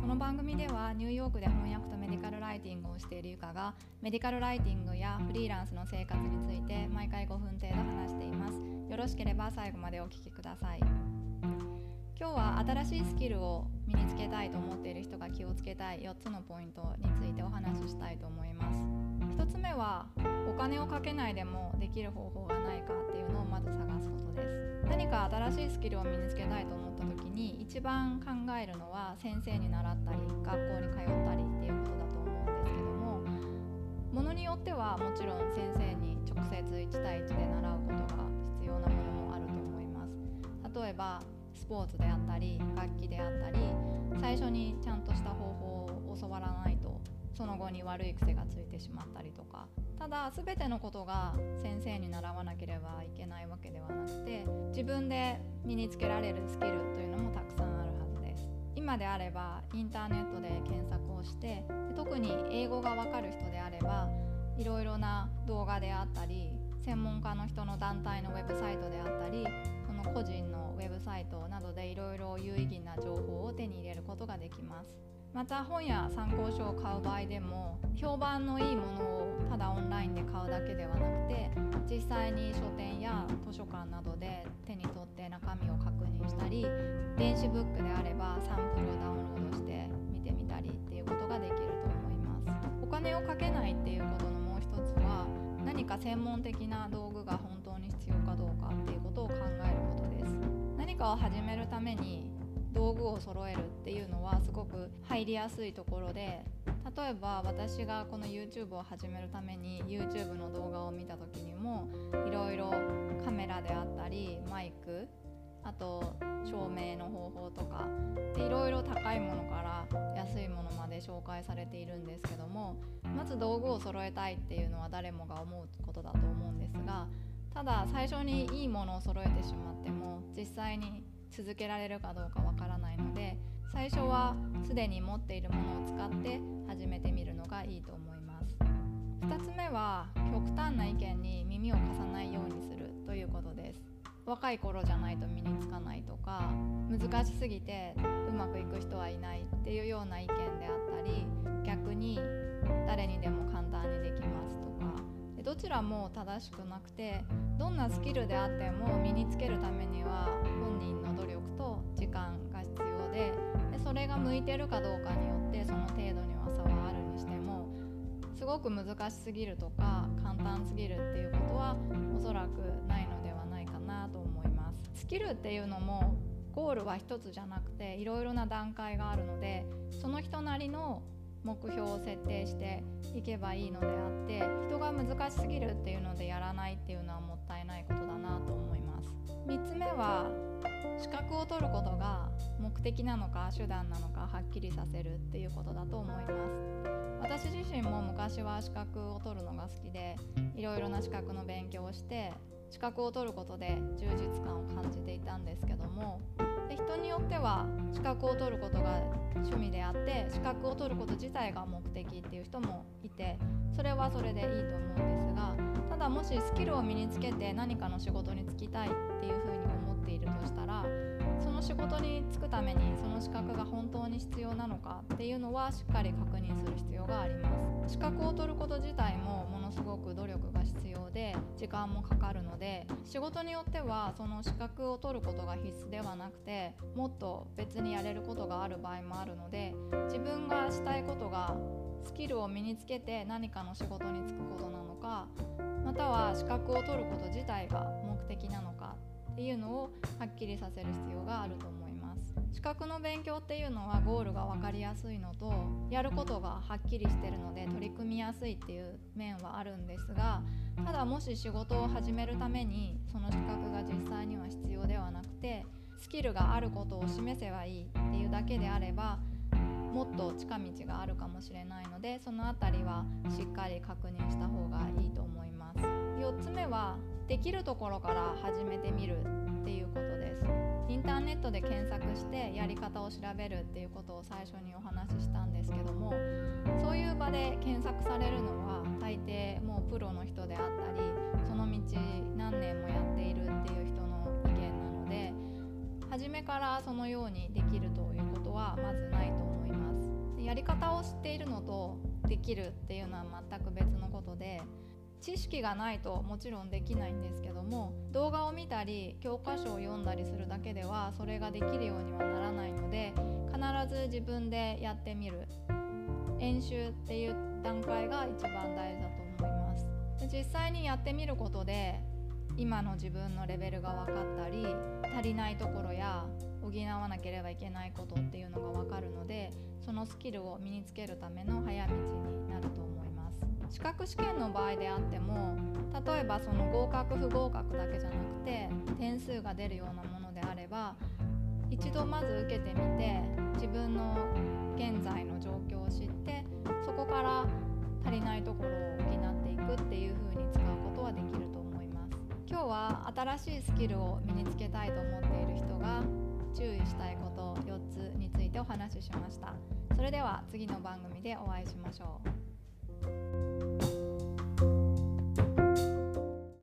この番組ではニューヨークで翻訳とメディカルライティングをしているゆかがメディカルライティングやフリーランスの生活について毎回5分程度話しています。よろしければ最後までお聞きください。今日は新しいスキルを身につけたいと思っている人が気をつけたい4つのポイントについてお話ししたいと思います。1つ目はお金をかけないでもできる方法がないかっていうのをまず探すことです。何か新しいスキルを身につけたいと思った時に一番考えるのは先生に習ったり学校に通ったりっていうことだと思うんですけどもものによってはもちろん先生に直接1対1で習うことが必要なものもあると思います。例えばスポーツであったり楽器であったり最初にちゃんとした方法を教わらないとその後に悪い癖がついてしまったりとか。ただ全てのことが先生に習わなければいけないわけではなくて自分で身につけられるスキルというのもたくさんあるはずです。今であればインターネットで検索をして特に英語がわかる人であればいろいろな動画であったり専門家の人の団体のウェブサイトであったりその個人のウェブサイトなどでいろいろ有意義な情報を手に入れることができます。また本や参考書を買う場合でも評判のいいものをただオンラインで買うだけではなくて実際に書店や図書館などで手に取って中身を確認したり電子ブックであればサンプルをダウンロードして見てみたりっていうことができると思います。お金をかけないっていうことのもう一つは何か専門的な道具が本当に必要かどうかっていうことを考えることです。何かを始めるために道具を揃えるっていうのはすごく入りやすいところで例えば私がこの YouTube を始めるために YouTube の動画を見た時にもいろいろカメラであったりマイクあと照明の方法とかいろいろ高いものから安いものまで紹介されているんですけどもまず道具を揃えたいっていうのは誰もが思うことだと思うんですがただ最初にいいものを揃えてしまっても実際に続けられるかどうかわからないので最初はすでに持っているものを使って始めてみるのがいいと思います。2つ目は極端な意見に耳を貸さないようにするということです。若い頃じゃないと身につかないとか難しすぎてうまくいく人はいないっていうような意見であったり逆に誰にでも簡単にできますとかどちらも正しくなくてどんなスキルであっても身につけるためには本人の努力と時間が必要ででそれが向いてるかどうかによってその程度には差はあるにしてもすごく難しすぎるとか簡単すぎるっていうことはおそらくないのではないかなと思います。スキルっていうのもゴールは一つじゃなくていろいろな段階があるのでその人なりの目標を設定していけばいいのであって人が難しすぎるっていうのでやらないっていうのはもったいないことだなと思います。3つ目は資格を取ることが目的なのか手段なのかはっきりさせるっていうことだと思います。私自身も昔は資格を取るのが好きでいろいろな資格の勉強をして資格を取ることで充実たんですけどもで人によっては資格を取ることが趣味であって資格を取ること自体が目的っていう人もいてそれはそれでいいと思うんですがただもしスキルを身につけて何かの仕事に就きたいっていうふうに思っているとしたらその仕事に就くためにその資格が本当に必要なのかっていうのはしっかり確認する必要があります。資格を取ること自体もものすごく努力が必要で時間もかかるので仕事によってはその資格を取ることが必須ではなくてもっと別にやれることがある場合もあるので自分がしたいことがスキルを身につけて何かの仕事に就くことなのかまたは資格を取ること自体が目的なのかっていうのをはっきりさせる必要があると思います。資格の勉強っていうのはゴールが分かりやすいのとやることがはっきりしてるので取り組みやすいっていう面はあるんですがただもし仕事を始めるためにその資格が実際には必要ではなくてスキルがあることを示せばいいっていうだけであればもっと近道があるかもしれないのでその辺りはしっかり確認した方がいいと思います。4つ目はできるところから始めてみるっていうことです。インターネットで検索してやり方を調べるっていうことを最初にお話ししたんですけどもそういう場で検索されるのは大抵もうプロの人であったりその道何年もやっているっていう人の意見なので初めからそのようにできるということはまずないと思います。やり方を知っているのとできるっていうのは全く別のことで知識がないともちろんできないんですけども動画を見たり教科書を読んだりするだけではそれができるようにはならないので必ず自分でやってみる。演習っていう段階が一番大事だと思います。実際にやってみることで今の自分のレベルが分かったり足りないところや補わなければいけないことっていうのが分かるのでそのスキルを身につけるための早道資格試験の場合であっても例えばその合格不合格だけじゃなくて点数が出るようなものであれば一度まず受けてみて自分の現在の状況を知ってそこから足りないところを補っていくっていう風に使うことはできると思います。今日は新しいスキルを身につけたいと思っている人が注意したいこと4つについてお話ししました。それでは次の番組でお会いしましょう。